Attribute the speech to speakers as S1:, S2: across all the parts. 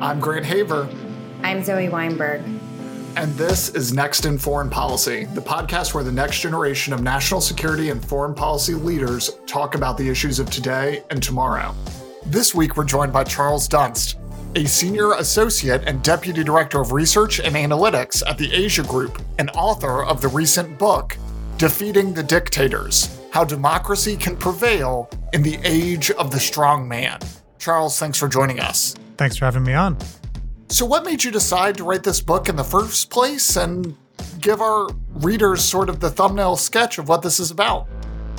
S1: I'm Grant Haver.
S2: I'm Zoe Weinberg.
S1: And this is Next in Foreign Policy, the podcast where the next generation of national security and foreign policy leaders talk about the issues of today and tomorrow. This week, we're joined by Charles Dunst, a senior associate and deputy director of research and analytics at the Asia Group, and author of the recent book, Defeating the Dictators How Democracy Can Prevail in the Age of the Strong Man. Charles, thanks for joining us.
S3: Thanks for having me on.
S1: So, what made you decide to write this book in the first place and give our readers sort of the thumbnail sketch of what this is about?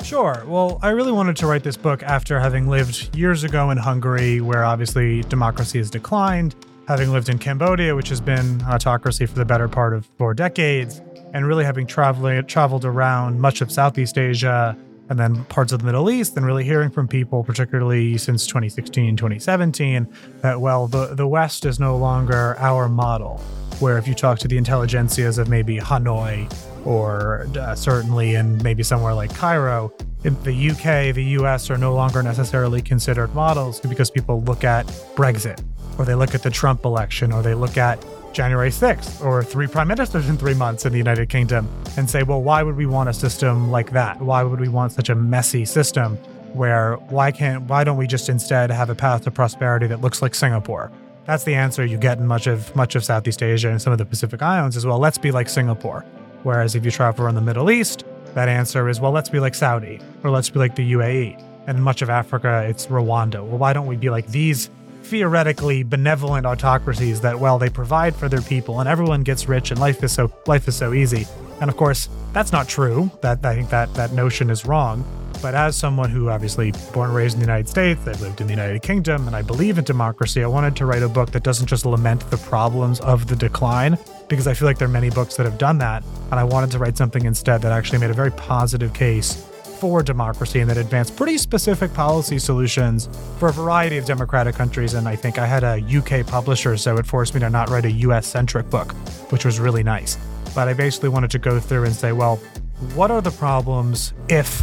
S3: Sure. Well, I really wanted to write this book after having lived years ago in Hungary, where obviously democracy has declined, having lived in Cambodia, which has been autocracy for the better part of four decades, and really having traveled traveled around much of Southeast Asia and then parts of the Middle East, and really hearing from people, particularly since 2016, 2017, that, well, the, the West is no longer our model. Where if you talk to the intelligentsias of maybe Hanoi or uh, certainly in maybe somewhere like Cairo, the UK, the US are no longer necessarily considered models because people look at Brexit or they look at the Trump election or they look at January 6th or three prime ministers in three months in the United Kingdom and say, well, why would we want a system like that? Why would we want such a messy system where why can't why don't we just instead have a path to prosperity that looks like Singapore? That's the answer you get in much of much of Southeast Asia and some of the Pacific Islands as well. Let's be like Singapore. Whereas if you travel around the Middle East, that answer is well, let's be like Saudi or let's be like the UAE. And much of Africa, it's Rwanda. Well, why don't we be like these theoretically benevolent autocracies that well they provide for their people and everyone gets rich and life is so life is so easy. And of course that's not true. That i think that that notion is wrong. But as someone who obviously born and raised in the united states i've lived in the united kingdom and i believe in democracy i wanted to write a book that doesn't just lament the problems of the decline because i feel like there are many books that have done that. And i wanted to write something instead that actually made a very positive case for democracy and that advanced pretty specific policy solutions for a variety of democratic countries. And I think I had a UK publisher, so it forced me to not write a US centric book, which was really nice. But I basically wanted to go through and say, well, what are the problems if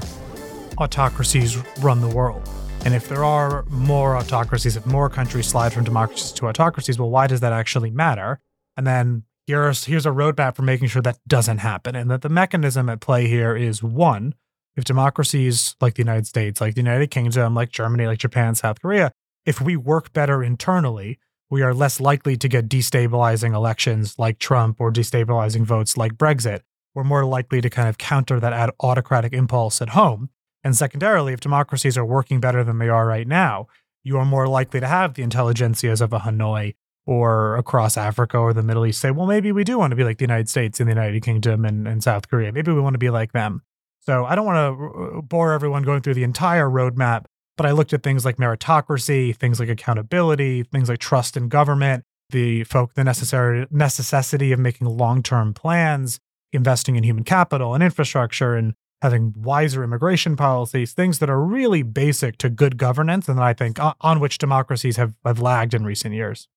S3: autocracies run the world? And if there are more autocracies, if more countries slide from democracies to autocracies, well, why does that actually matter? And then here's here's a roadmap for making sure that doesn't happen. And that the mechanism at play here is one, if democracies like the United States, like the United Kingdom, like Germany, like Japan, South Korea, if we work better internally, we are less likely to get destabilizing elections like Trump or destabilizing votes like Brexit. We're more likely to kind of counter that autocratic impulse at home. And secondarily, if democracies are working better than they are right now, you are more likely to have the intelligentsias of a Hanoi or across Africa or the Middle East say, well, maybe we do want to be like the United States and the United Kingdom and, and South Korea. Maybe we want to be like them. So I don't want to uh, uh, bore everyone going through the entire roadmap, but I looked at things like meritocracy, things like accountability, things like trust in government, the folk, the necessary necessity of making long-term plans, investing in human capital and infrastructure, and having wiser immigration policies, things that are really basic to good governance, and I think on which democracies have, have lagged in recent years.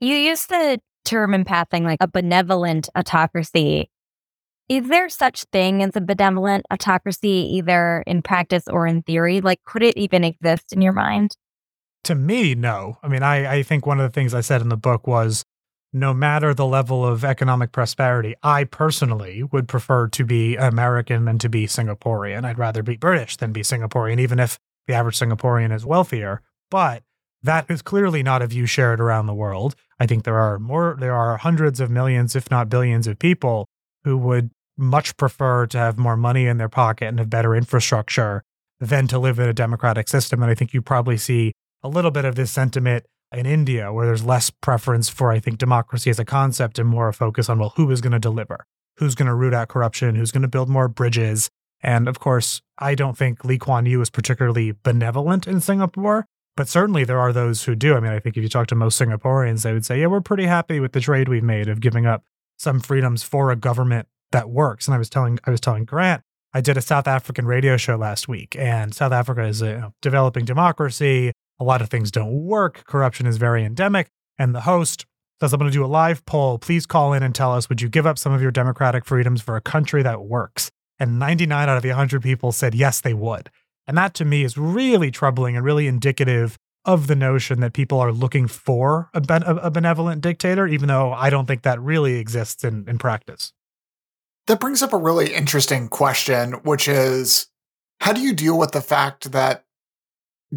S2: You use the term in passing like a benevolent autocracy. Is there such thing as a benevolent autocracy, either in practice or in theory? Like, could it even exist in your mind?
S3: To me, no. I mean, I, I think one of the things I said in the book was no matter the level of economic prosperity, I personally would prefer to be American than to be Singaporean. I'd rather be British than be Singaporean, even if the average Singaporean is wealthier. But that is clearly not a view shared around the world. I think there are more, there are hundreds of millions, if not billions, of people who would much prefer to have more money in their pocket and have better infrastructure than to live in a democratic system. And I think you probably see a little bit of this sentiment in India, where there's less preference for, I think, democracy as a concept and more a focus on, well, who is going to deliver? Who's going to root out corruption? Who's going to build more bridges? And of course, I don't think Lee Kuan Yew is particularly benevolent in Singapore, but certainly there are those who do. I mean, I think if you talk to most Singaporeans, they would say, yeah, we're pretty happy with the trade we've made of giving up some freedoms for a government that works. And I was telling I was telling Grant, I did a South African radio show last week, and South Africa is a developing democracy. A lot of things don't work. Corruption is very endemic. And the host says, I'm going to do a live poll. Please call in and tell us, would you give up some of your democratic freedoms for a country that works? And 99 out of the 100 people said yes, they would. And that to me is really troubling and really indicative of the notion that people are looking for a, ben- a benevolent dictator, even though I don't think that really exists in, in practice.
S1: That brings up a really interesting question, which is how do you deal with the fact that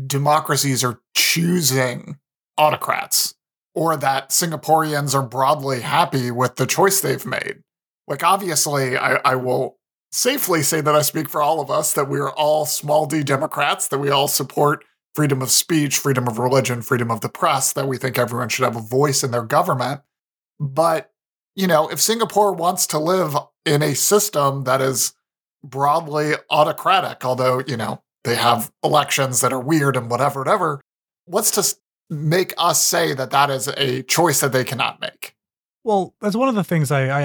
S1: democracies are choosing autocrats or that Singaporeans are broadly happy with the choice they've made? Like, obviously, I, I will safely say that I speak for all of us that we are all small d Democrats, that we all support freedom of speech, freedom of religion, freedom of the press, that we think everyone should have a voice in their government. But, you know, if Singapore wants to live in a system that is broadly autocratic, although, you know, they have elections that are weird and whatever, whatever, what's to make us say that that is a choice that they cannot make?
S3: Well, that's one of the things I, I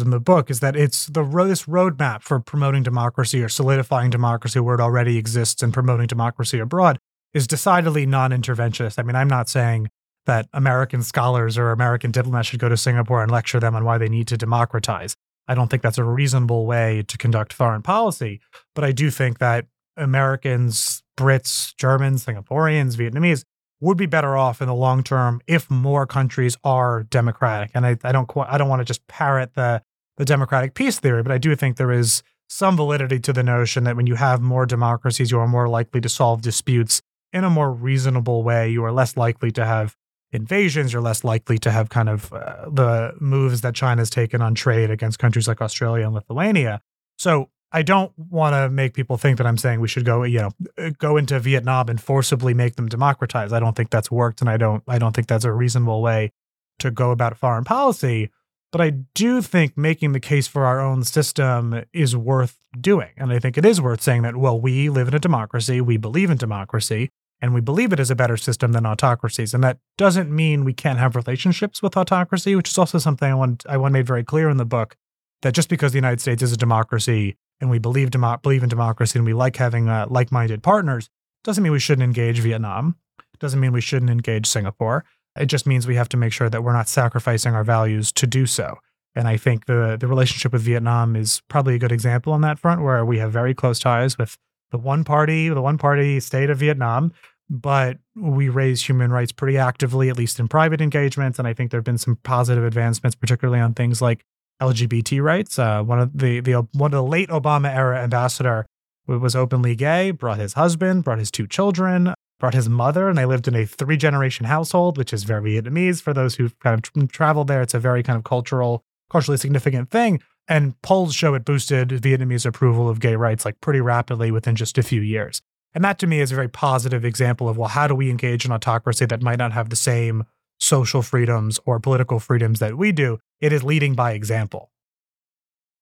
S3: in the book is that it's the this roadmap for promoting democracy or solidifying democracy where it already exists and promoting democracy abroad is decidedly non-interventionist. I mean, I'm not saying that American scholars or American diplomats should go to Singapore and lecture them on why they need to democratize. I don't think that's a reasonable way to conduct foreign policy, but I do think that Americans, Brits, Germans, Singaporeans, Vietnamese would be better off in the long term if more countries are democratic. And I, I don't I don't want to just parrot the the democratic peace theory, but I do think there is some validity to the notion that when you have more democracies, you are more likely to solve disputes in a more reasonable way. You are less likely to have invasions. You're less likely to have kind of uh, the moves that China's taken on trade against countries like Australia and Lithuania. So I don't want to make people think that I'm saying we should go, you know, go into Vietnam and forcibly make them democratize. I don't think that's worked, and I don't, I don't think that's a reasonable way to go about foreign policy. But I do think making the case for our own system is worth doing, and I think it is worth saying that. Well, we live in a democracy, we believe in democracy, and we believe it is a better system than autocracies. And that doesn't mean we can't have relationships with autocracy, which is also something I want I want made very clear in the book that just because the United States is a democracy and we believe demo- believe in democracy and we like having uh, like-minded partners doesn't mean we shouldn't engage Vietnam. Doesn't mean we shouldn't engage Singapore. It just means we have to make sure that we're not sacrificing our values to do so. And I think the the relationship with Vietnam is probably a good example on that front, where we have very close ties with the one party, the one party state of Vietnam, but we raise human rights pretty actively, at least in private engagements. And I think there have been some positive advancements, particularly on things like LGBT rights. Uh, one of the the one of the late Obama era ambassador was openly gay, brought his husband, brought his two children, brought his mother, and they lived in a three generation household, which is very Vietnamese for those who've kind of traveled there. It's a very kind of cultural, culturally significant thing. And polls show it boosted Vietnamese approval of gay rights like pretty rapidly within just a few years. And that to me is a very positive example of well, how do we engage an autocracy that might not have the same social freedoms or political freedoms that we do? It is leading by example.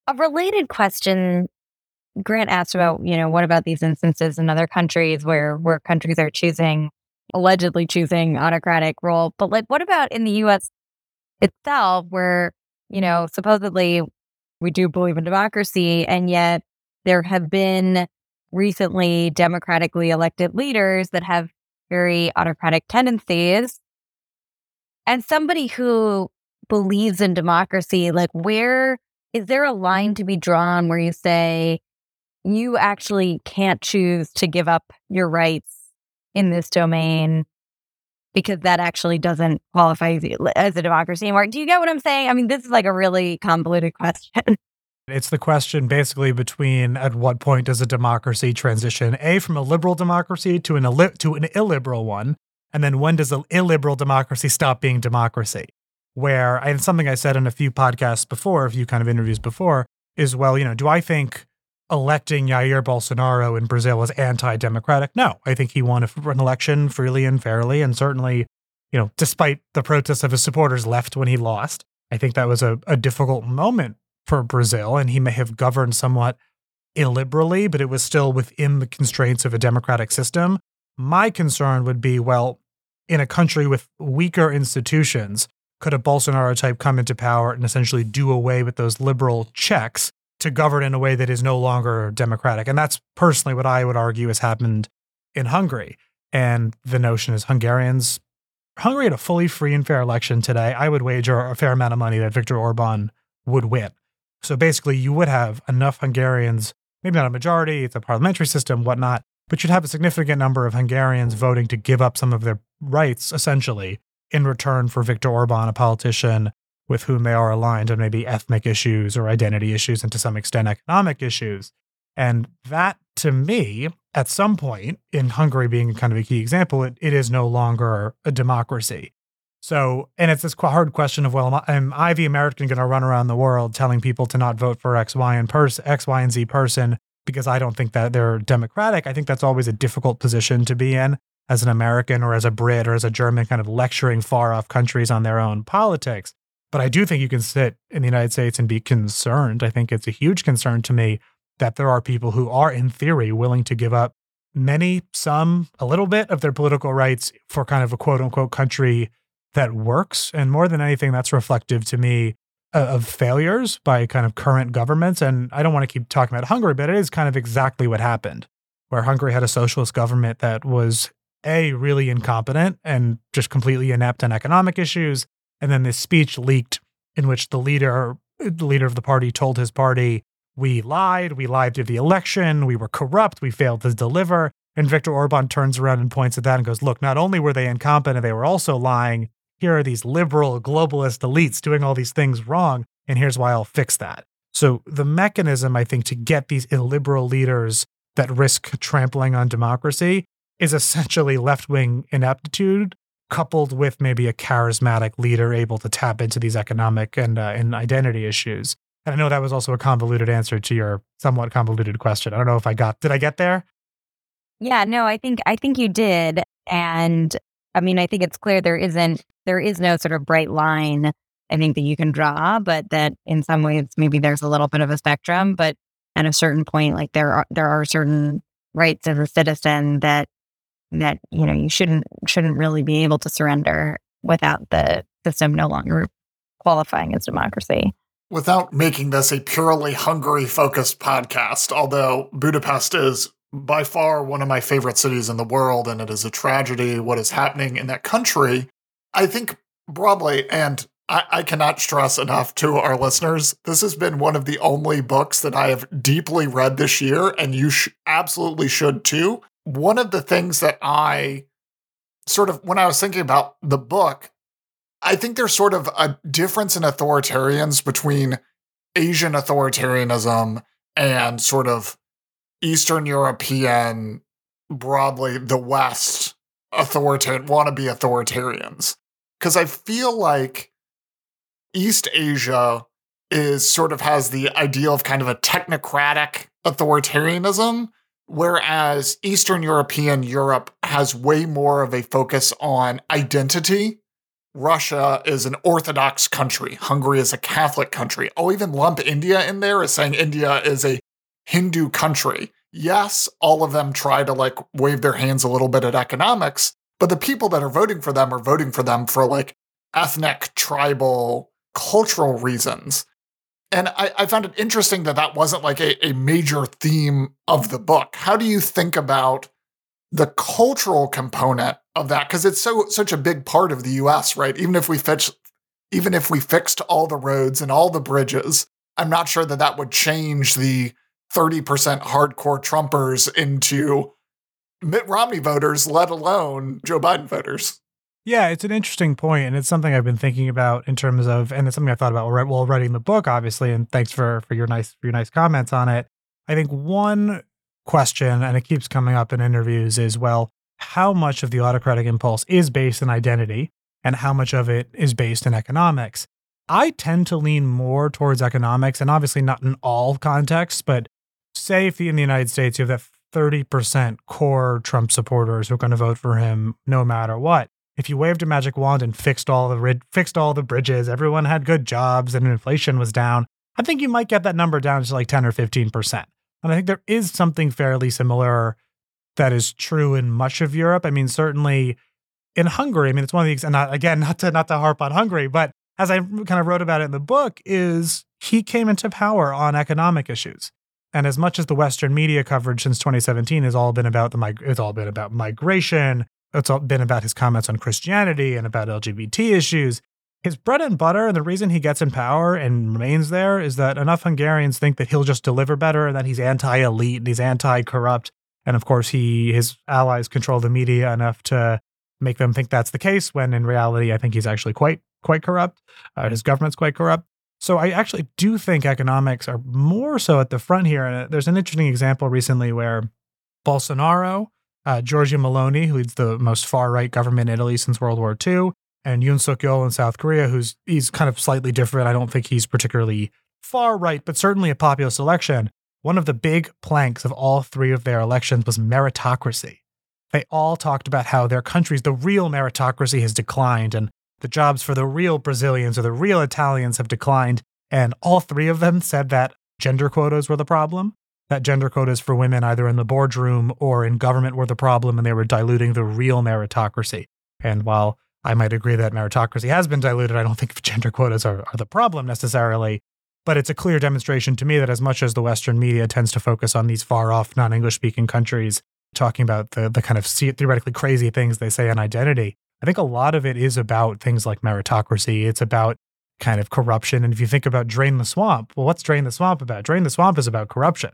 S2: A related question Grant asked about, you know, what about these instances in other countries where where countries are choosing allegedly choosing autocratic role, but like what about in the US itself where, you know, supposedly we do believe in democracy and yet there have been recently democratically elected leaders that have very autocratic tendencies. And somebody who believes in democracy, like where is there a line to be drawn where you say you actually can't choose to give up your rights in this domain because that actually doesn't qualify as a democracy anymore? Do you get what I'm saying? I mean, this is like a really convoluted question.
S3: It's the question basically between at what point does a democracy transition a from a liberal democracy to an illi- to an illiberal one, and then when does an illiberal democracy stop being democracy? Where and something I said in a few podcasts before, a few kind of interviews before, is well, you know, do I think electing Jair Bolsonaro in Brazil was anti-democratic? No, I think he won an election freely and fairly, and certainly, you know, despite the protests of his supporters left when he lost. I think that was a, a difficult moment for Brazil, and he may have governed somewhat illiberally, but it was still within the constraints of a democratic system. My concern would be well, in a country with weaker institutions, could a Bolsonaro type come into power and essentially do away with those liberal checks to govern in a way that is no longer democratic? And that's personally what I would argue has happened in Hungary. And the notion is Hungarians, Hungary had a fully free and fair election today. I would wager a fair amount of money that Viktor Orban would win. So basically, you would have enough Hungarians, maybe not a majority, it's a parliamentary system, whatnot, but you'd have a significant number of Hungarians voting to give up some of their rights, essentially, in return for Viktor Orban, a politician with whom they are aligned on maybe ethnic issues or identity issues and to some extent economic issues. And that, to me, at some point, in Hungary being kind of a key example, it, it is no longer a democracy. So, and it's this hard question of, well, am I, am the American going to run around the world telling people to not vote for X, Y, and pers- X, Y, and Z person because I don't think that they're democratic? I think that's always a difficult position to be in as an American or as a Brit or as a German, kind of lecturing far off countries on their own politics. But I do think you can sit in the United States and be concerned. I think it's a huge concern to me that there are people who are, in theory, willing to give up many, some, a little bit of their political rights for kind of a quote unquote country that works. And more than anything, that's reflective to me uh, of failures by kind of current governments. And I don't want to keep talking about Hungary, but it is kind of exactly what happened, where Hungary had a socialist government that was A, really incompetent and just completely inept on economic issues. And then this speech leaked in which the leader, the leader of the party told his party, we lied, we lied to the election, we were corrupt, we failed to deliver. And Viktor Orban turns around and points at that and goes, Look, not only were they incompetent, they were also lying. Here are these liberal globalist elites doing all these things wrong. And here's why I'll fix that. So, the mechanism, I think, to get these illiberal leaders that risk trampling on democracy is essentially left wing ineptitude coupled with maybe a charismatic leader able to tap into these economic and, uh, and identity issues. And I know that was also a convoluted answer to your somewhat convoluted question. I don't know if I got did I get there?
S2: Yeah, no, I think I think you did. And I mean, I think it's clear there isn't there is no sort of bright line I think that you can draw, but that in some ways maybe there's a little bit of a spectrum, but at a certain point like there are there are certain rights as a citizen that that you know you shouldn't shouldn't really be able to surrender without the system no longer qualifying as democracy
S1: without making this a purely Hungary focused podcast, although Budapest is by far one of my favorite cities in the world, and it is a tragedy what is happening in that country. I think broadly, and I, I, cannot stress enough to our listeners, this has been one of the only books that I have deeply read this year, and you sh- absolutely should too. One of the things that I sort of, when I was thinking about the book, I think there's sort of a difference in authoritarians between Asian authoritarianism and sort of Eastern European, broadly the West authoritarian wannabe authoritarians. Because I feel like East Asia is sort of has the ideal of kind of a technocratic authoritarianism, whereas Eastern European Europe has way more of a focus on identity Russia is an Orthodox country. Hungary is a Catholic country. I'll even lump India in there as saying India is a Hindu country. Yes, all of them try to like wave their hands a little bit at economics, but the people that are voting for them are voting for them for like ethnic, tribal, cultural reasons. And I, I found it interesting that that wasn't like a, a major theme of the book. How do you think about the cultural component of that because it's so such a big part of the US, right? Even if we fix even if we fixed all the roads and all the bridges, I'm not sure that that would change the 30% hardcore Trumpers into Mitt Romney voters, let alone Joe Biden voters.
S3: Yeah, it's an interesting point, and it's something I've been thinking about in terms of, and it's something I thought about while writing the book, obviously. And thanks for for your nice for your nice comments on it. I think one question, and it keeps coming up in interviews, is well, how much of the autocratic impulse is based in identity and how much of it is based in economics? I tend to lean more towards economics, and obviously not in all contexts, but say if in the United States you have that 30% core Trump supporters who are going to vote for him no matter what. If you waved a magic wand and fixed all the fixed all the bridges, everyone had good jobs and inflation was down, I think you might get that number down to like 10 or 15%. And I think there is something fairly similar that is true in much of Europe. I mean, certainly in Hungary, I mean, it's one of the, and not, again, not to, not to harp on Hungary, but as I kind of wrote about it in the book, is he came into power on economic issues. And as much as the Western media coverage since 2017 has all been about the it's all been about migration, it's all been about his comments on Christianity and about LGBT issues his bread and butter and the reason he gets in power and remains there is that enough Hungarians think that he'll just deliver better and that he's anti elite and he's anti corrupt And of course, he his allies control the media enough to make them think that's the case. When in reality, I think he's actually quite quite corrupt. Uh, his government's quite corrupt. So I actually do think economics are more so at the front here. And uh, there's an interesting example recently where Bolsonaro, uh, Giorgia Meloni, who leads the most far right government in Italy since World War II, and Yoon Suk Yeol in South Korea, who's he's kind of slightly different. I don't think he's particularly far right, but certainly a populist election. One of the big planks of all three of their elections was meritocracy. They all talked about how their countries, the real meritocracy has declined, and the jobs for the real Brazilians or the real Italians have declined. And all three of them said that gender quotas were the problem, that gender quotas for women either in the boardroom or in government were the problem, and they were diluting the real meritocracy. And while I might agree that meritocracy has been diluted, I don't think gender quotas are, are the problem necessarily. But it's a clear demonstration to me that as much as the Western media tends to focus on these far off non English speaking countries, talking about the, the kind of theoretically crazy things they say on identity, I think a lot of it is about things like meritocracy. It's about kind of corruption. And if you think about Drain the Swamp, well, what's Drain the Swamp about? Drain the Swamp is about corruption.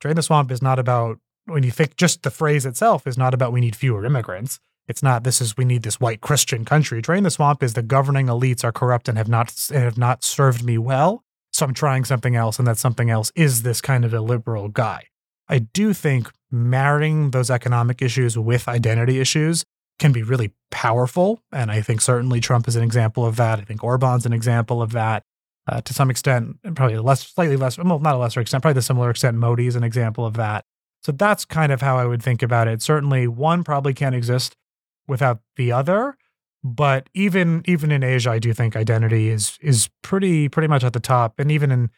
S3: Drain the Swamp is not about, when you think just the phrase itself is not about we need fewer immigrants. It's not this is we need this white Christian country. Drain the Swamp is the governing elites are corrupt and have not and have not served me well. So I'm trying something else, and that something else is this kind of a liberal guy. I do think marrying those economic issues with identity issues can be really powerful. And I think certainly Trump is an example of that. I think Orban's an example of that. Uh, to some extent, probably less, slightly less, well, not a lesser extent, probably the similar extent, Modi is an example of that. So that's kind of how I would think about it. Certainly, one probably can't exist without the other. But even even in Asia, I do think identity is is pretty pretty much at the top. And even in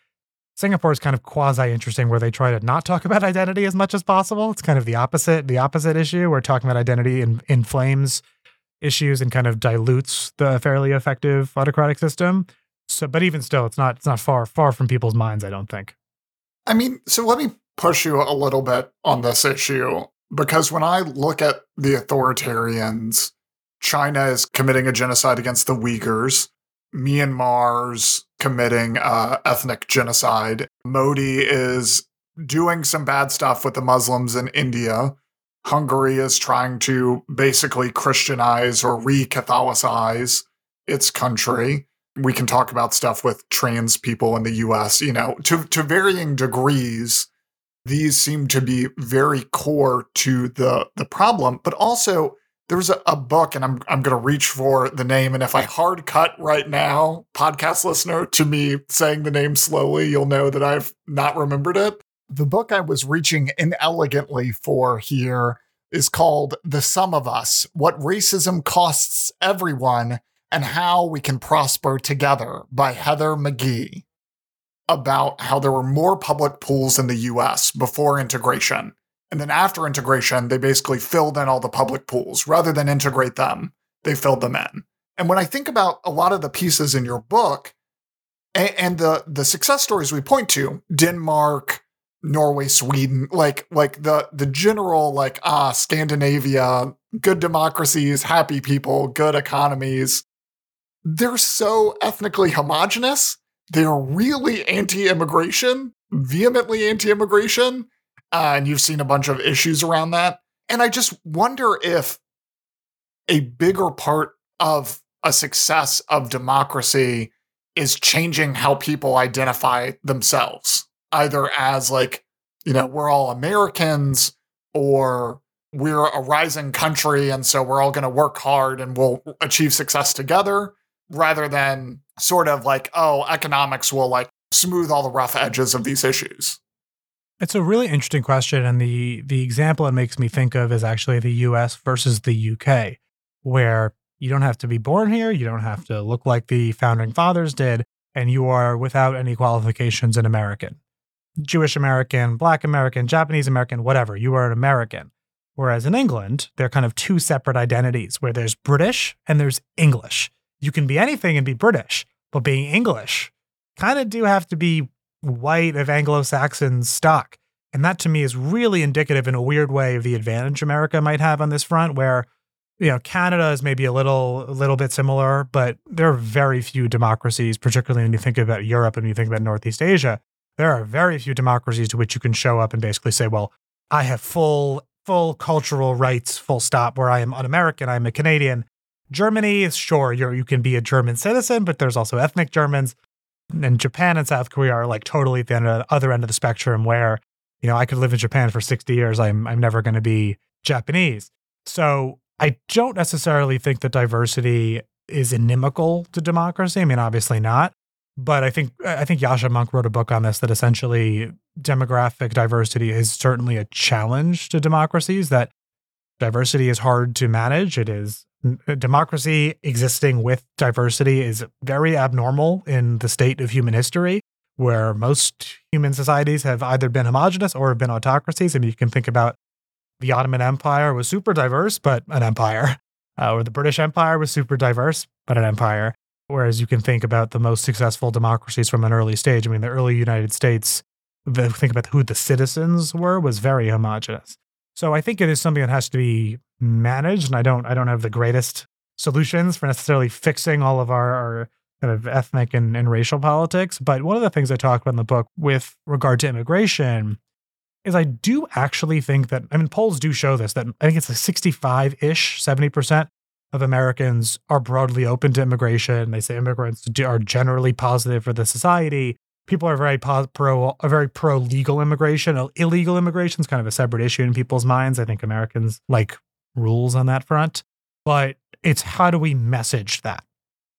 S3: Singapore is kind of quasi interesting where they try to not talk about identity as much as possible. It's kind of the opposite, the opposite issue where talking about identity in, inflames issues and kind of dilutes the fairly effective autocratic system. So but even still it's not it's not far far from people's minds, I don't think.
S1: I mean, so let me push you a little bit on this issue because when I look at the authoritarians, China is committing a genocide against the Uyghurs. Myanmar's committing uh, ethnic genocide. Modi is doing some bad stuff with the Muslims in India. Hungary is trying to basically Christianize or re Catholicize its country. We can talk about stuff with trans people in the US, you know, to, to varying degrees. These seem to be very core to the, the problem, but also there's a, a, book, and I'm I'm gonna reach for the name. And if I hard cut right now, podcast listener, to me saying the name slowly, you'll know that I've not remembered it. The book I was reaching inelegantly for here is called The Sum of Us What Racism Costs Everyone and How We Can Prosper Together by Heather McGhee About how there were more public pools in the US before integration and then after integration, they basically filled in all the public pools. Rather than integrate them, they filled them in. And when I think about a lot of the pieces in your book and, and the the success stories we point to, Denmark, Norway, Sweden, like like the the general like ah Scandinavia, good democracies, happy people, good economies, they're so ethnically homogenous. They're really anti-immigration, vehemently anti-immigration uh, and you've seen a bunch of issues around that. And I just wonder if a bigger part of a success of democracy is changing how people identify themselves, either as like, you know, we're all Americans or we're a rising country and so we're all going to work hard and we'll achieve success together rather than sort of like, oh, economics will like smooth all the rough edges of these issues.
S3: It's a really interesting question, and the the example it makes me think of is actually the U.S. versus the UK, where you don't have to be born here, you don't have to look like the founding fathers did, and you are without any qualifications an American, Jewish American, Black American, Japanese American, whatever. You are an American. Whereas in England, they're kind of two separate identities, where there's British and there's English. You can be anything and be British, but being English kind of do have to be white of Anglo-Saxon stock. And that to me is really indicative in a weird way of the advantage America might have on this front, where you know Canada is maybe a little a little bit similar, but there are very few democracies, particularly when you think about Europe and you think about Northeast Asia. There are very few democracies to which you can show up and basically say, well, I have full full cultural rights, full stop, where I am un American, I'm a Canadian. Germany sure you you can be a German citizen, but there's also ethnic Germans. And Japan and South Korea are like totally at the, the other end of the spectrum where, you know, I could live in Japan for 60 years. I'm I'm never going to be Japanese. So I don't necessarily think that diversity is inimical to democracy. I mean, obviously not. But I think I think Yascha Mounk wrote a book on this that essentially demographic diversity is certainly a challenge to democracies. That diversity is hard to manage. It is democracy existing with diversity is very abnormal in the state of human history, where most human societies have either been homogenous or have been autocracies. I mean, you can think about the Ottoman Empire was super diverse, but an empire, uh, or the British Empire was super diverse, but an empire. Whereas you can think about the most successful democracies from an early stage. I mean, the early United States, the, think about who the citizens were, was very homogenous. So I think it is something that has to be managed, and I don't, I don't have the greatest solutions for necessarily fixing all of our, our kind of ethnic and, and racial politics. But one of the things I talk about in the book with regard to immigration is I do actually think that I mean polls do show this that I think it's like 65 ish, 70 percent of Americans are broadly open to immigration. They say immigrants are generally positive for the society. People are very pro, are very pro legal immigration. Illegal immigration is kind of a separate issue in people's minds. I think Americans like rules on that front, but it's how do we message that?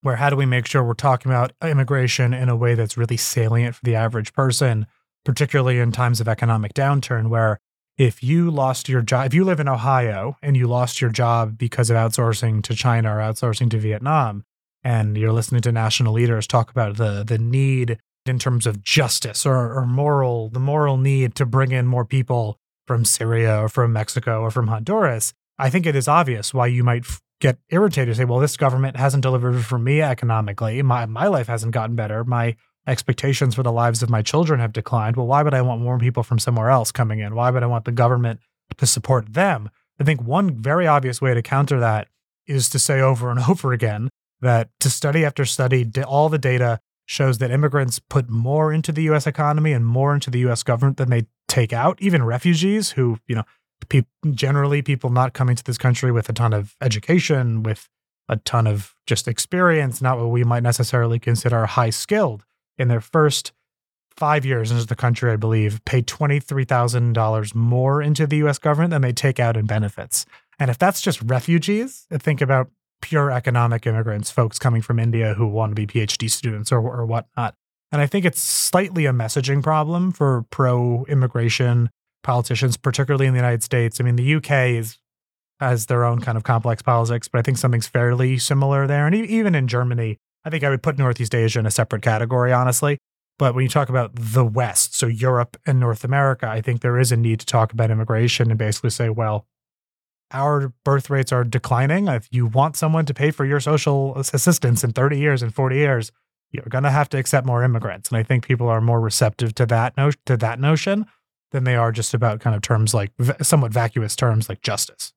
S3: Where how do we make sure we're talking about immigration in a way that's really salient for the average person, particularly in times of economic downturn, where if you lost your job, if you live in Ohio and you lost your job because of outsourcing to China or outsourcing to Vietnam, and you're listening to national leaders talk about the the need in terms of justice or, or moral, the moral need to bring in more people from Syria or from Mexico or from Honduras, I think it is obvious why you might f- get irritated. Say, well, this government hasn't delivered for me economically. My my life hasn't gotten better. My expectations for the lives of my children have declined. Well, why would I want more people from somewhere else coming in? Why would I want the government to support them? I think one very obvious way to counter that is to say over and over again that to study after study, all the data shows that immigrants put more into the US economy and more into the US government than they take out. Even refugees who, you know, pe- generally people not coming to this country with a ton of education, with a ton of just experience, not what we might necessarily consider high skilled in their first five years into the country, I believe, pay $23,000 more into the US government than they take out in benefits. And if that's just refugees, think about pure economic immigrants, folks coming from India who want to be PhD students or, or whatnot. And I think it's slightly a messaging problem for pro immigration politicians, particularly in the United States. I mean, the UK is has their own kind of complex politics, but I think something's fairly similar there. And even in Germany, I think I would put Northeast Asia in a separate category, honestly. But when you talk about the West, so Europe and North America, I think there is a need to talk about immigration and basically say, well, our birth rates are declining. If you want someone to pay for your social assistance in 30 years and 40 years, you're going to have to accept more immigrants. And I think people are more receptive to that no- to that notion than they are just about kind of terms like somewhat vacuous terms like justice.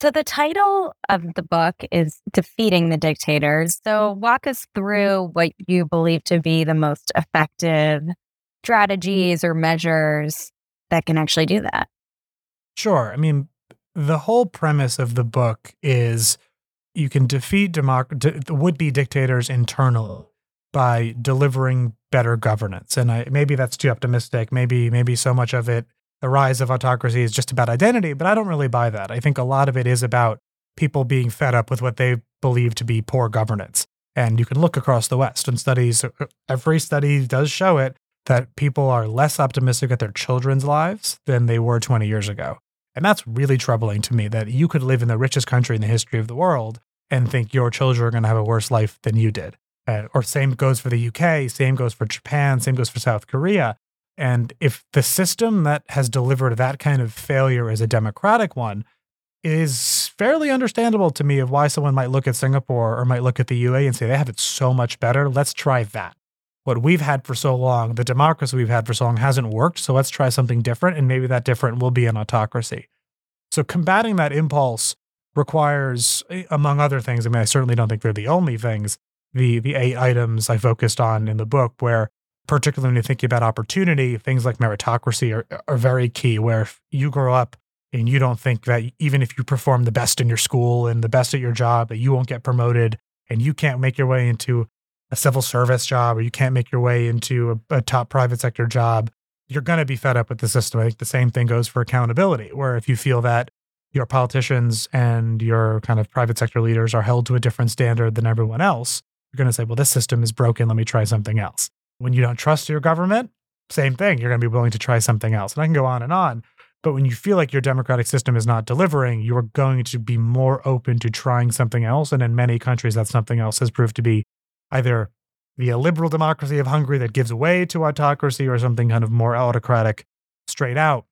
S2: So, the title of the book is Defeating the Dictators. So, mm-hmm. walk us through what you believe to be the most effective strategies or measures that can actually do that.
S3: Sure. I mean, the whole premise of the book is you can defeat democ- would be dictators internally by delivering better governance. And I, maybe that's too optimistic. Maybe maybe so much of it the rise of autocracy is just about identity, but I don't really buy that. I think a lot of it is about people being fed up with what they believe to be poor governance. And you can look across the West and studies, uh, every study does show it that people are less optimistic at their children's lives than they were 20 years ago. And that's really troubling to me that you could live in the richest country in the history of the world and think your children are going to have a worse life than you did. Uh, or same goes for the UK, same goes for Japan, same goes for South Korea. And if the system that has delivered that kind of failure is a democratic one, is fairly understandable to me of why someone might look at Singapore or might look at the UAE and say they have it so much better. Let's try that. What we've had for so long, the democracy we've had for so long hasn't worked. So let's try something different. And maybe that different will be an autocracy. So combating that impulse requires, eh, among other things, I mean, I certainly don't think they're the only things, the, the eight items I focused on in the book, where particularly when you think about opportunity, things like meritocracy are, are very key. Where if you grow up and you don't think that even if you perform the best in your school and the best at your job, that you won't get promoted and you can't make your way into a civil service job or you can't make your way into a, a top private sector job, you're going to be fed up with the system. I think the same thing goes for accountability, where if you feel that your politicians and your kind of private sector leaders are held to a different standard than everyone else, you're going to say, well, this system is broken. Let me try something else. When you don't trust your government, same thing. You're going to be willing to try something else. And I can go on and on. But when you feel like your democratic system is not delivering, you are going to be more open to trying something else. And in many countries, that something else has proved to be either the liberal democracy of Hungary that gives way to autocracy or something kind of more autocratic straight out.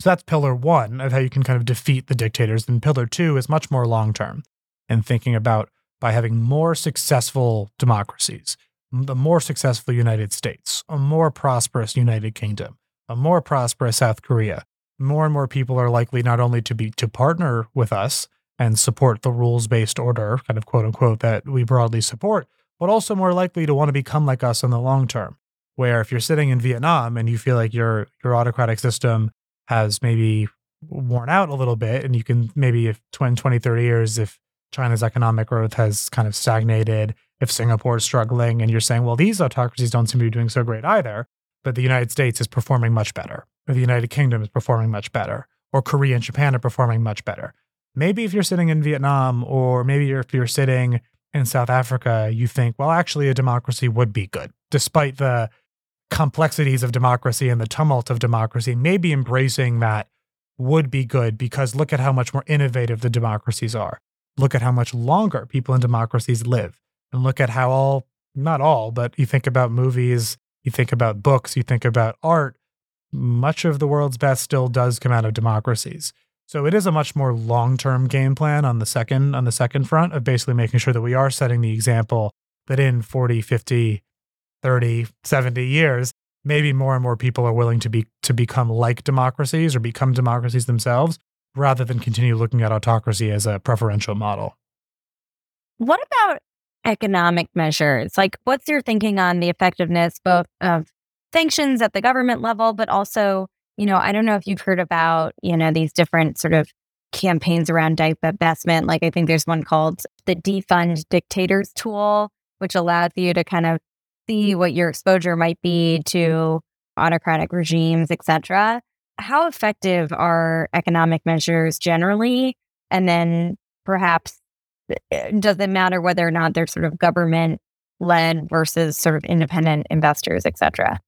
S3: So that's pillar one of how you can kind of defeat the dictators. And pillar two is much more long term and thinking about by having more successful democracies, the more successful United States, a more prosperous United Kingdom, a more prosperous South Korea. More and more people are likely not only to be to partner with us and support the rules based order, kind of quote unquote, that we broadly support, but also more likely to want to become like us in the long term. Where if you're sitting in Vietnam and you feel like your your autocratic system has maybe worn out a little bit, and you can maybe if 20, 20 30 years, if China's economic growth has kind of stagnated, if Singapore is struggling, and you're saying, well, these autocracies don't seem to be doing so great either, but the United States is performing much better, or the United Kingdom is performing much better, or Korea and Japan are performing much better. Maybe if you're sitting in Vietnam, or maybe if you're sitting in South Africa, you think, well, actually, a democracy would be good, despite the complexities of democracy and the tumult of democracy. Maybe embracing that would be good because look at how much more innovative the democracies are. Look at how much longer people in democracies live. And look at how all, not all, but you think about movies, you think about books, you think about art, much of the world's best still does come out of democracies. So it is a much more long-term game plan on the second on the second front of basically making sure that we are setting the example that in 40, 50, 30, 70 years, maybe more and more people are willing to be to become like democracies or become democracies themselves rather than continue looking at autocracy as a preferential model.
S2: What about economic measures? Like what's your thinking on the effectiveness both of sanctions at the government level but also you know, I don't know if you've heard about, you know, these different sort of campaigns around divestment. Like I think there's one called the defund dictators tool, which allows you to kind of see what your exposure might be to autocratic regimes, etc. How effective are economic measures generally? And then perhaps eh, does it matter whether or not they're sort of government led versus sort of independent investors, et cetera?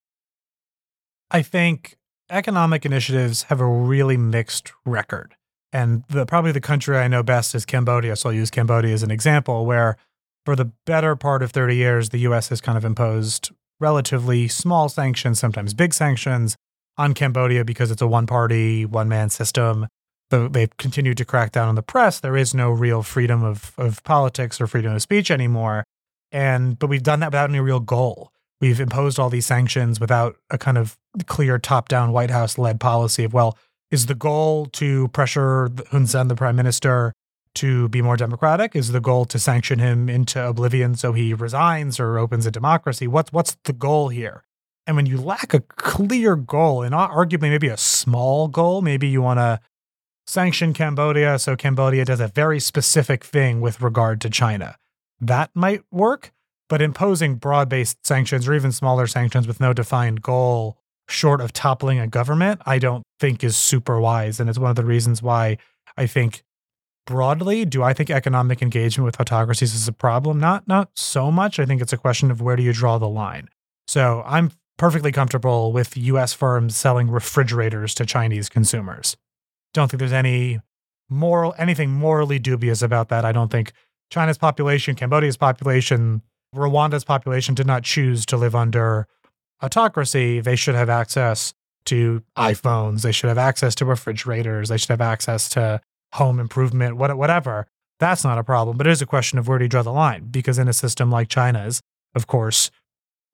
S3: I think economic initiatives have a really mixed record. And the probably the country I know best is Cambodia. So I'll use Cambodia as an example, where for the better part of 30 years, the US has kind of imposed relatively small sanctions, sometimes big sanctions on Cambodia because it's a one party, one man system. They've continued to crack down on the press. There is no real freedom of, of politics or freedom of speech anymore. And but we've done that without any real goal we've imposed all these sanctions without a kind of clear top down White House led policy of, well, is the goal to pressure Hun Sen, the prime minister, to be more democratic? Is the goal to sanction him into oblivion so he resigns or opens a democracy? What's what's the goal here? And when you lack a clear goal, and arguably maybe a small goal, maybe you want to sanction Cambodia so Cambodia does a very specific thing with regard to China. That might work. But imposing broad based sanctions or even smaller sanctions with no defined goal, short of toppling a government, I don't think is super wise. And it's one of the reasons why I think broadly, do I think economic engagement with autocracies is a problem? Not not so much. I think it's a question of where do you draw the line. So I'm perfectly comfortable with US firms selling refrigerators to Chinese consumers. Don't think there's any moral anything morally dubious about that. I don't think China's population, Cambodia's population, Rwanda's population did not choose to live under autocracy. They should have access to iPhones. They should have access to refrigerators. They should have access to home improvement, whatever. That's not a problem. But it is a question of where do you draw the line? Because in a system like China's, of course,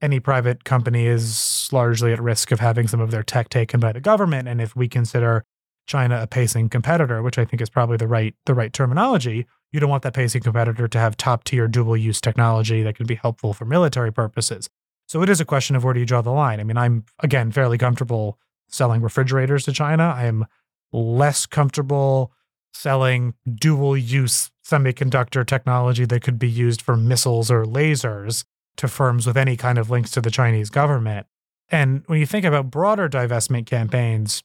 S3: any private company is largely at risk of having some of their tech taken by the government. And if we consider China a pacing competitor, which I think is probably the right the right terminology, you don't want that pacing competitor to have top tier dual use technology that can be helpful for military purposes. So it is a question of where do you draw the line? I mean, I'm again fairly comfortable selling refrigerators to China. I am less comfortable selling dual use semiconductor technology that could be used for missiles or lasers to firms with any kind of links to the Chinese government. And when you think about broader divestment campaigns,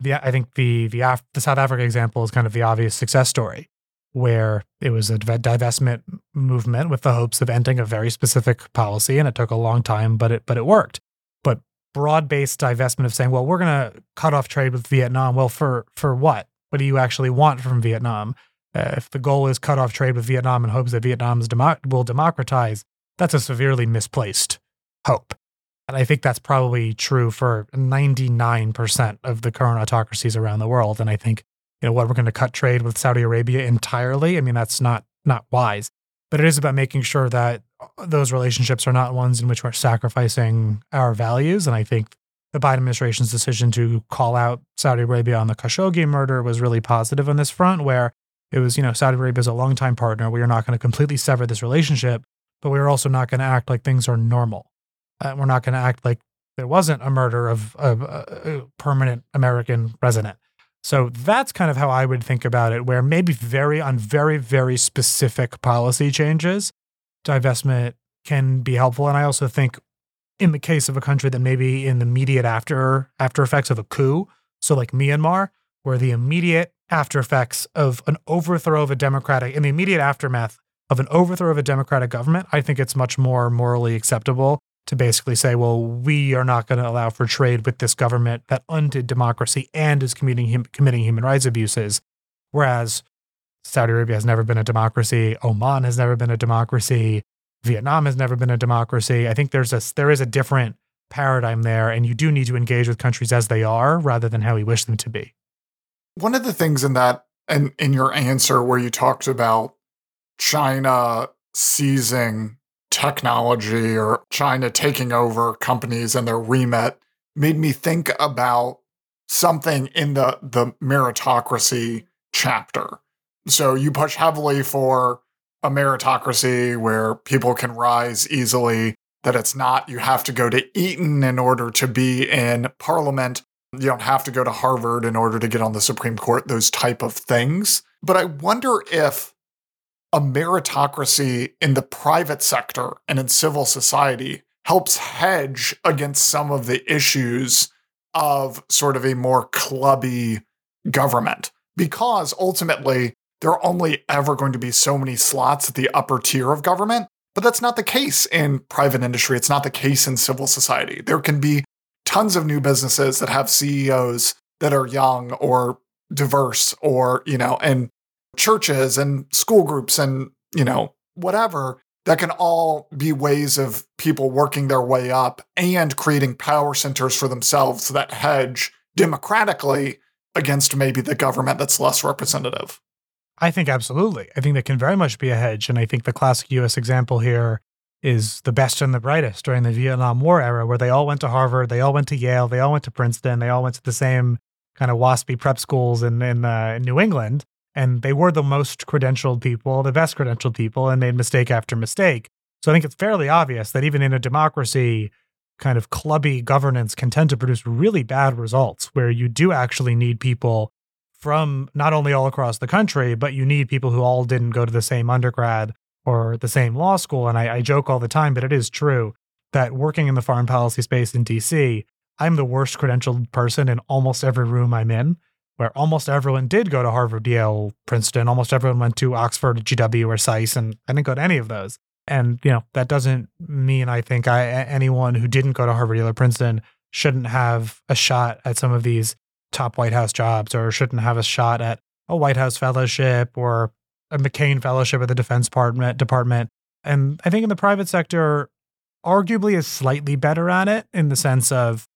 S3: the I think the the Af- the South Africa example is kind of the obvious success story, where it was a divestment movement with the hopes of ending a very specific policy, and it took a long time, but it but it worked. But broad based divestment of saying, well, we're going to cut off trade with Vietnam. Well, for for what? What do you actually want from Vietnam? Uh, if the goal is cut off trade with Vietnam in hopes that Vietnam demo- will democratize, that's a severely misplaced hope. And I think that's probably true for 99% of the current autocracies around the world. And I think, you know, what we're going to cut trade with Saudi Arabia entirely, I mean, that's not not wise. But it is about making sure that uh, those relationships are not ones in which we're sacrificing our values. And I think the Biden administration's decision to call out Saudi Arabia on the Khashoggi murder was really positive on this front, where it was, you know, Saudi Arabia is a longtime partner. We are not going to completely sever this relationship, but we're also not going to act like things are normal. Uh, we're not going to act like there wasn't a murder of, of a permanent American resident. So that's kind of how I would think about it, where maybe very on very, very specific policy changes, divestment can be helpful. And I also think in the case of a country that maybe in the immediate after after effects of a coup, so like Myanmar, where the immediate after effects of an overthrow of a democratic in the immediate aftermath of an overthrow of a democratic government, I think it's much more morally acceptable to basically say, well, we are not going to allow for trade with this government that undid democracy and is committing, committing human rights abuses. Whereas Saudi Arabia has never been a democracy, Oman has never been a democracy, Vietnam has never been a democracy. I think there's a there is a different paradigm there, and you do need to engage with countries as they are rather than how we wish them to be.
S1: One of the things in that and in, in your answer where you talked about China seizing technology or China taking over companies and their remit made me think about something in the the meritocracy chapter. So you push heavily for a meritocracy where people can rise easily, that it's not you have to go to Eton in order to be in parliament. You don't have to go to Harvard in order to get on the Supreme Court, those type of things. But I wonder if a meritocracy in the private sector and in civil society helps hedge against some of the issues of sort of a more clubby government. Because ultimately, there are only ever going to be so many slots at the upper tier of government. But that's not the case in private industry. It's not the case in civil society. There can be tons of new businesses that have CEOs that are young or diverse or, you know, and churches and school groups and, you know, whatever that can all be ways of people working their way up and creating power centers for themselves that hedge democratically against maybe the government that's less representative.
S3: I think absolutely. I think that can very much be a hedge. And I think the classic US example here is the best and the brightest during the Vietnam War era, where they all went to Harvard, they all went to Yale, they all went to Princeton, they all went to the same kind of waspy prep schools in, in, uh, in New England and they were the most credentialed people, the best credentialed people, and made mistake after mistake. So I think it's fairly obvious that even in a democracy, kind of clubby governance can tend to produce really bad results where you do actually need people from not only all across the country, but you need people who all didn't go to the same undergrad or the same law school. And I, I joke all the time, but it is true that working in the foreign policy space in DC, I'm the worst credentialed person in almost every room I'm in where almost everyone did go to Harvard, Yale, Princeton. Almost everyone went to Oxford, GW, or SAIS, and I didn't go to any of those. And you know that doesn't mean I think I anyone who didn't go to Harvard, Yale, or Princeton shouldn't have a shot at some of these top White House jobs, or shouldn't have a shot at a White House fellowship or a McCain fellowship at the Defense Department. Department. And I think in the private sector, arguably is slightly better at it in the sense of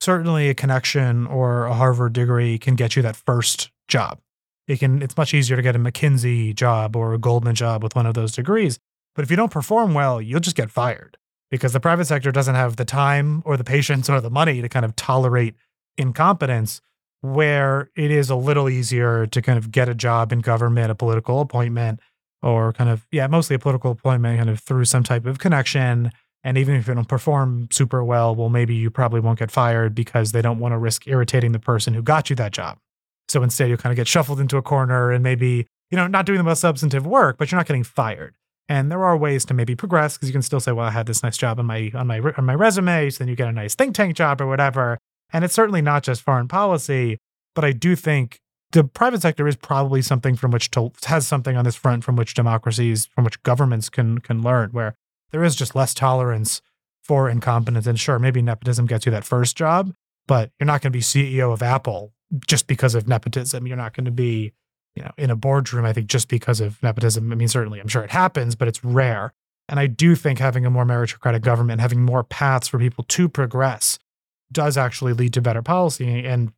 S3: certainly a connection or a Harvard degree can get you that first job. It can it's much easier to get a McKinsey job or a Goldman job with one of those degrees. But if you don't perform well, you'll just get fired because the private sector doesn't have the time or the patience or the money to kind of tolerate incompetence where it is a little easier to kind of get a job in government, a political appointment or kind of yeah, mostly a political appointment kind of through some type of connection And even if you don't perform super well, well, maybe you probably won't get fired because they don't want to risk irritating the person who got you that job. So instead, you kind of get shuffled into a corner and maybe, you know, not doing the most substantive work, but you're not getting fired. And there are ways to maybe progress because you can still say, well, I had this nice job on my on my on my resume, so then you get a nice think tank job or whatever. And it's certainly not just foreign policy, but I do think the private sector is probably something from which to has something on this front from which democracies, from which governments can can learn, where there is just less tolerance for incompetence. And sure, maybe nepotism gets you that first job, but you're not going to be CEO of Apple just because of nepotism. You're not going to be you know, in a boardroom, I think just because of nepotism. I mean, certainly I'm sure it happens, but it's rare. And I do think having a more meritocratic government, having more paths for people to progress, does actually lead to better policy. And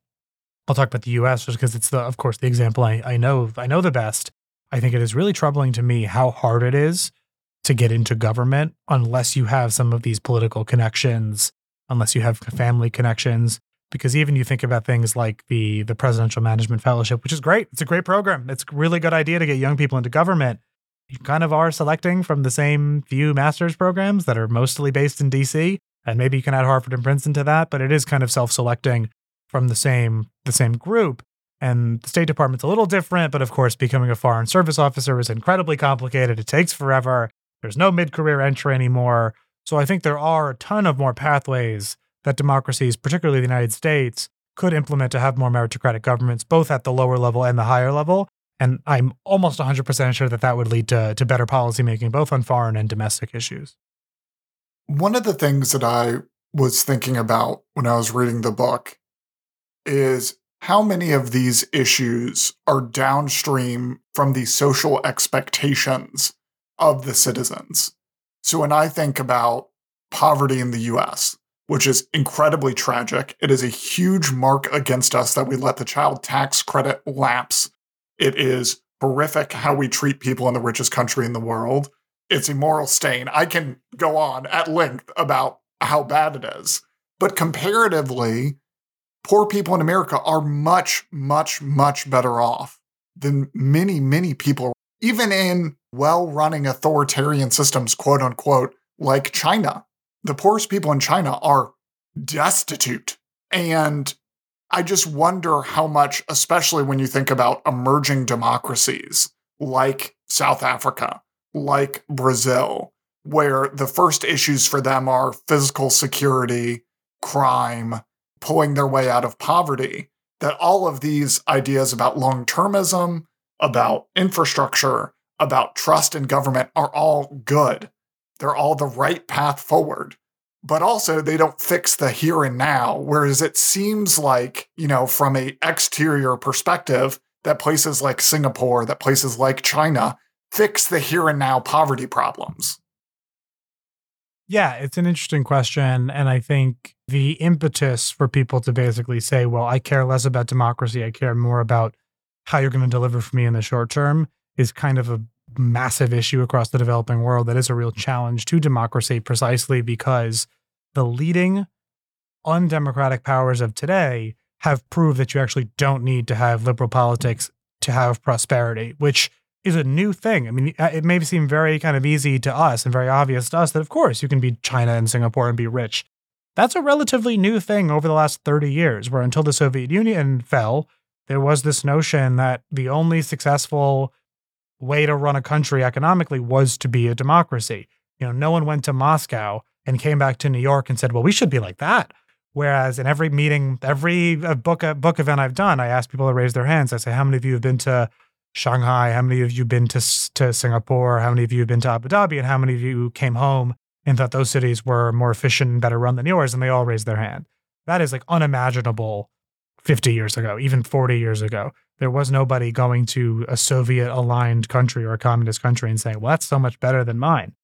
S3: I'll talk about the US just because it's the, of course, the example I, I know I know the best. I think it is really troubling to me how hard it is to get into government unless you have some of these political connections, unless you have family connections. Because even you think about things like the the presidential management fellowship which is great. It's a great program. It's a really good idea to get young people into government. You kind of are selecting from the same few master's programs that are mostly based in dc and maybe you can add harvard and princeton to that but it is kind of self-selecting from the same the same group. And the state department's a little different but of course becoming a foreign service officer is incredibly complicated. It takes forever there's no mid-career entry anymore so i think there are a ton of more pathways that democracies, particularly the United States, could implement to have more meritocratic governments, both at the lower level and the higher level. And I'm almost 100% sure that that would lead to, to better policymaking, both on foreign and domestic issues.
S1: One of the things that I was thinking about when I was reading the book is how many of these issues are downstream from the social expectations of the citizens. So when I think about poverty in the US, which is incredibly tragic. It is a huge mark against us that we let the child tax credit lapse. It is horrific how we treat people in the richest country in the world. It's a moral stain. I can go on at length about how bad it is. But comparatively, poor people in America are much, much, much better off than many, many people, even in well running authoritarian systems, quote unquote, like China the poorest people in China are destitute. And I just wonder how much, especially when you think about emerging democracies like South Africa, like Brazil, where the first issues for them are physical security, crime, pulling their way out of poverty, that all of these ideas about long termism, about infrastructure, about trust in government are all good. They're all the right path forward. But also they don't fix the here and now. Whereas it seems like, you know, from a exterior perspective, that places like Singapore, that places like China fix the here and now poverty problems.
S3: Yeah, it's an interesting question. And I think the impetus for people to basically say, well, I care less about democracy, I care more about how you're going to deliver for me in the short term is kind of a massive issue across the developing world that is a real challenge to democracy precisely because the leading undemocratic powers of today have proved that you actually don't need to have liberal politics to have prosperity, which is a new thing. I mean, uh, it may seem very kind of easy to us and very obvious to us that, of course, you can be China and Singapore and be rich. That's a relatively new thing over the last 30 years, where until the Soviet Union fell, there was this notion that the only successful way to run a country economically was to be a democracy. You know, no one went to Moscow and came back to New York and said, "Well, we should be like that." Whereas in every meeting, every uh, book uh, book event I've done, I ask people to raise their hands. I say, "How many of you have been to Shanghai? How many of you have been to to Singapore? How many of you have been to Abu Dhabi? And how many of you came home and thought those cities were more efficient and better run than yours?" And they all raised their hand. That is like unimaginable 50 years ago, even 40 years ago. There was nobody going to a Soviet aligned country or a communist country and saying, well, that's so much better than mine.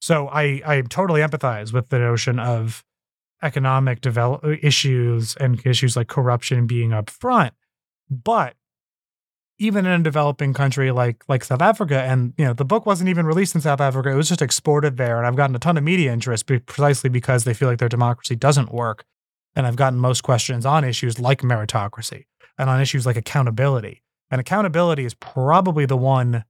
S3: So I, I totally empathize with the notion of economic develop issues and issues like corruption being up front. But even in a developing country like like South Africa, and you know the book wasn't even released in South Africa; it was just exported there, and I've gotten a ton of media interest precisely because they feel like their democracy doesn't work and I've gotten most questions on issues like meritocracy and on issues like accountability. And accountability is probably the one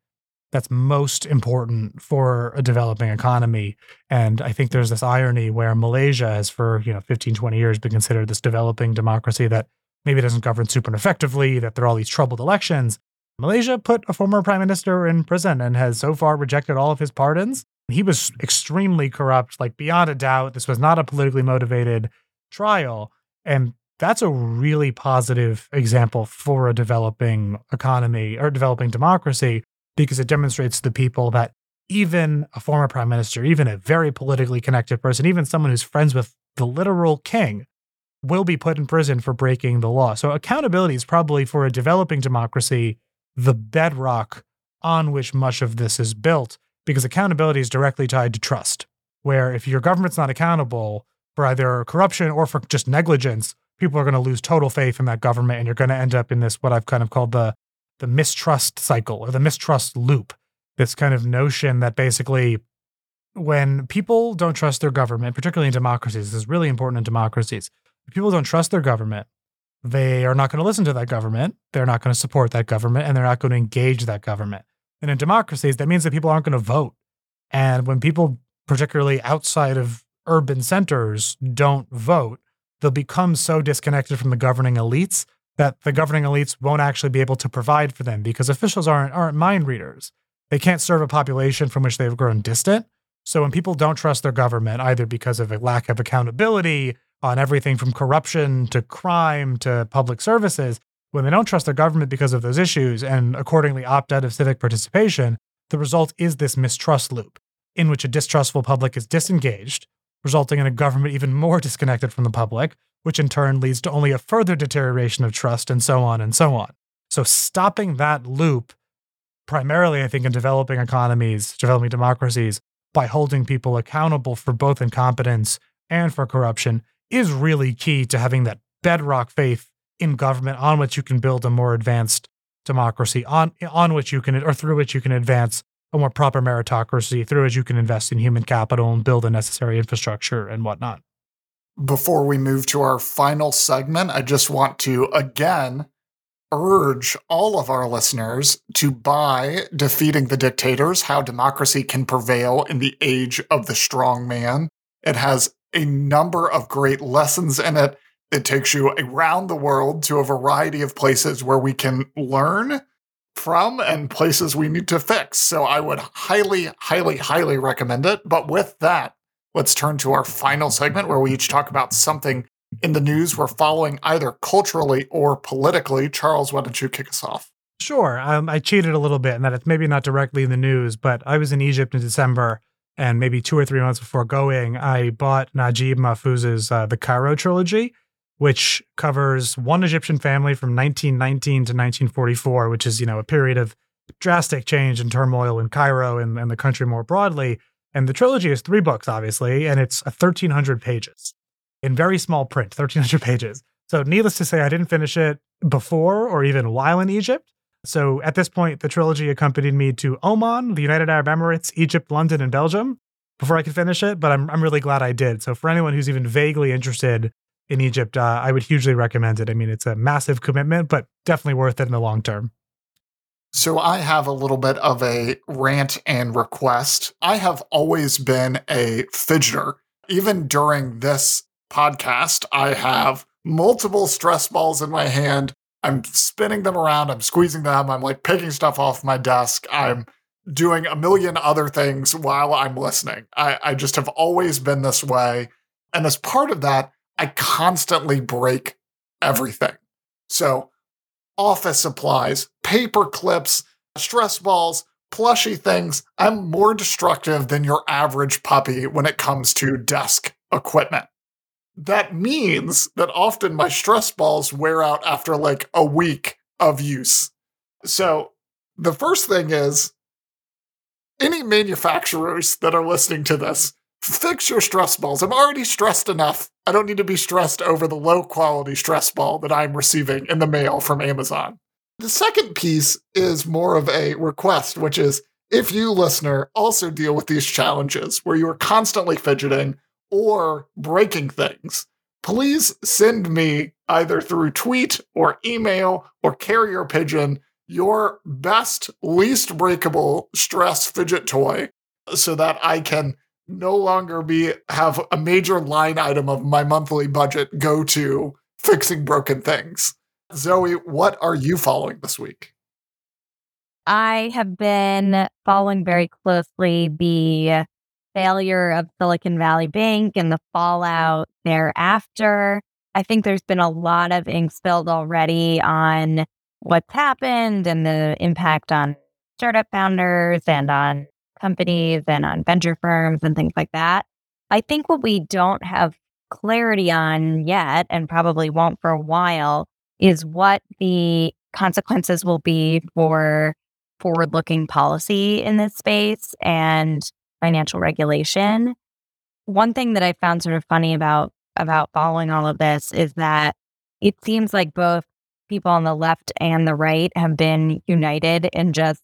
S3: that's most important for a developing economy. And I think there's this irony where Malaysia has for, you know, 15, 20 years been considered this developing democracy that maybe doesn't govern super effectively, that there are all these troubled elections. Malaysia put a former prime minister in prison and has so far rejected all of his pardons. He was extremely corrupt, like beyond a doubt. This was not a politically motivated trial. And that's a really positive example for a developing economy or developing democracy because it demonstrates to the people that even a former prime minister, even a very politically connected person, even someone who's friends with the literal king, will be put in prison for breaking the law. So, accountability is probably for a developing democracy the bedrock on which much of this is built, because accountability is directly tied to trust. Where if your government's not accountable for either corruption or for just negligence, people are going to lose total faith in that government, and you're going to end up in this what I've kind of called the the mistrust cycle or the mistrust loop. This kind of notion that basically when people don't trust their government, particularly in democracies, this is really important in democracies. If people don't trust their government, they are not going to listen to that government. They're not going to support that government and they're not going to engage that government. And in democracies, that means that people aren't going to vote. And when people, particularly outside of urban centers, don't vote, they'll become so disconnected from the governing elites that the governing elites won't actually be able to provide for them because officials aren't aren't mind readers. They can't serve a population from which they've grown distant. So when people don't trust their government, either because of a lack of accountability on everything from corruption to crime to public services, when they don't trust their government because of those issues and accordingly opt out of civic participation, the result is this mistrust loop in which a distrustful public is disengaged, resulting in a government even more disconnected from the public, which in turn leads to only a further deterioration of trust and so on and so on. So, stopping that loop, primarily, I think, in developing economies, developing democracies, by holding people accountable for both incompetence and for corruption, is really key to having that bedrock faith in government on which you can build a more advanced democracy, on, on which you can, or through which you can advance a more proper meritocracy, through which you can invest in human capital and build the necessary infrastructure and whatnot
S1: before we move to our final segment, I just want to again urge all of our listeners to buy Defeating the Dictators How Democracy Can Prevail in the Age of the Strong Man. It has a number of great lessons in it. It takes you around the world to a variety of places where we can learn from and places we need to fix. So I would highly, highly, highly recommend it. But with that, let's turn to our final segment where we each talk about something in the news we're following either culturally or politically. Charles, why don't you kick us off?
S3: Sure. Um, I cheated a little bit in that it's maybe not directly in the news, but I was in Egypt in December, and maybe two or three months before going, I bought Najib Mahfouz's uh, The Cairo Trilogy, which covers one Egyptian family from 1919 to 1944, which is, you know, a period of drastic change and turmoil in Cairo and, and the country more broadly. And the trilogy is three books, obviously, and it's uh, 1,300 pages in very small print, 1,300 pages. So, needless to say, I didn't finish it before or even while in Egypt. So, at this point, the trilogy accompanied me to Oman, the United Arab Emirates, Egypt, London, and Belgium before I could finish it. But I'm, I'm really glad I did. So, for anyone who's even vaguely interested in Egypt, uh, I would hugely recommend it. I mean, it's a massive commitment, but definitely worth it in the long term.
S1: So I have a little bit of a rant and request. I have always been a fidgeter. Even during this podcast, I have multiple stress balls in my hand. I'm spinning them around, I'm squeezing them, I'm like picking stuff off my desk. I'm doing a million other things while I'm listening. I, I just have always been this way. And as part of that, I constantly break everything. So office supplies, paper clips, stress balls, plushy things. I'm more destructive than your average puppy when it comes to desk equipment. That means that often my stress balls wear out after like a week of use. So the first thing is any manufacturers that are listening to this, fix your stress balls. I'm already stressed enough. I don't need to be stressed over the low quality stress ball that I'm receiving in the mail from Amazon. The second piece is more of a request, which is if you, listener, also deal with these challenges where you are constantly fidgeting or breaking things, please send me either through tweet or email or carrier pigeon your best, least breakable stress fidget toy so that I can no longer be have a major line item of my monthly budget go to fixing broken things. Zoe, what are you following this week?
S2: I have been following very closely the failure of Silicon Valley Bank and the fallout thereafter. I think there's been a lot of ink spilled already on what's happened and the impact on startup founders and on companies and on venture firms and things like that. I think what we don't have clarity on yet, and probably won't for a while, is what the consequences will be for forward looking policy in this space and financial regulation. One thing that I found sort of funny about about following all of this is that it seems like both people on the left and the right have been united in just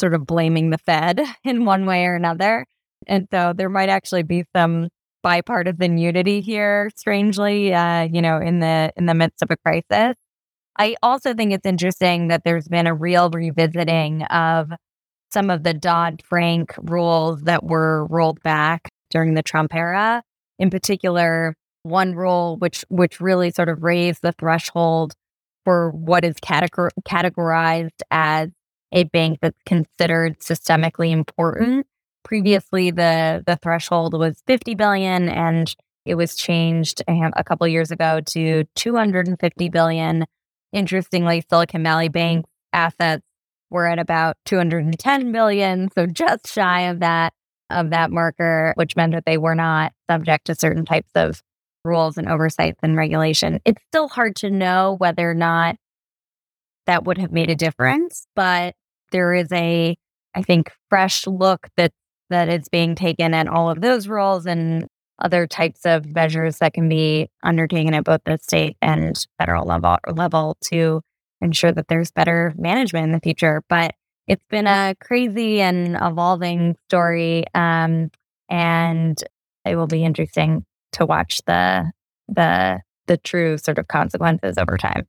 S2: sort of blaming the Fed in one way or another. And so there might actually be some bipartisan unity here, strangely, uh, you know, in the in the midst of a crisis. I also think it's interesting that there's been a real revisiting of some of the Dodd Frank rules that were rolled back during the Trump era. In particular, one rule which which really sort of raised the threshold for what is categor- categorized as a bank that's considered systemically important. Previously, the the threshold was 50 billion, and it was changed um, a couple years ago to 250 billion. Interestingly, Silicon Valley Bank assets were at about 210 billion, so just shy of that of that marker, which meant that they were not subject to certain types of rules and oversights and regulation. It's still hard to know whether or not that would have made a difference, but there is a, I think, fresh look that that is being taken at all of those roles and other types of measures that can be undertaken at both the state and federal level level to ensure that there's better management in the future. But it's been a crazy and evolving story, um, and it will be interesting to watch the the the true sort of consequences over time.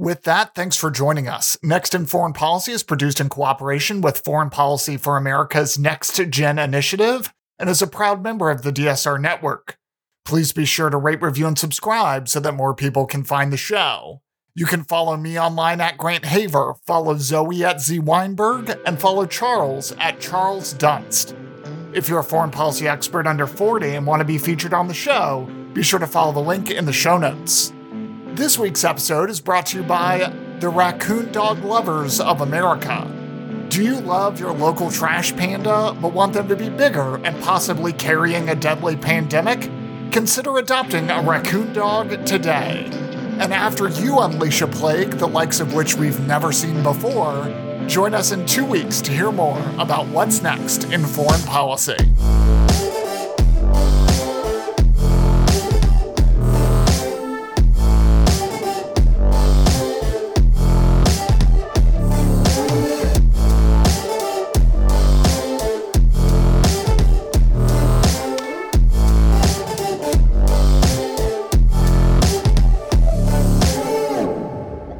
S1: With that, thanks for joining us. Next in Foreign Policy is produced in cooperation with Foreign Policy for America's Next Gen initiative and is a proud member of the DSR network. Please be sure to rate, review, and subscribe so that more people can find the show. You can follow me online at Grant Haver, follow Zoe at Z Weinberg, and follow Charles at Charles Dunst. If you're a foreign policy expert under 40 and want to be featured on the show, be sure to follow the link in the show notes. This week's episode is brought to you by the Raccoon Dog Lovers of America. Do you love your local trash panda but want them to be bigger and possibly carrying a deadly pandemic? Consider adopting a raccoon dog today. And after you unleash a plague the likes of which we've never seen before, Join us in two weeks to hear more about what's next in foreign policy.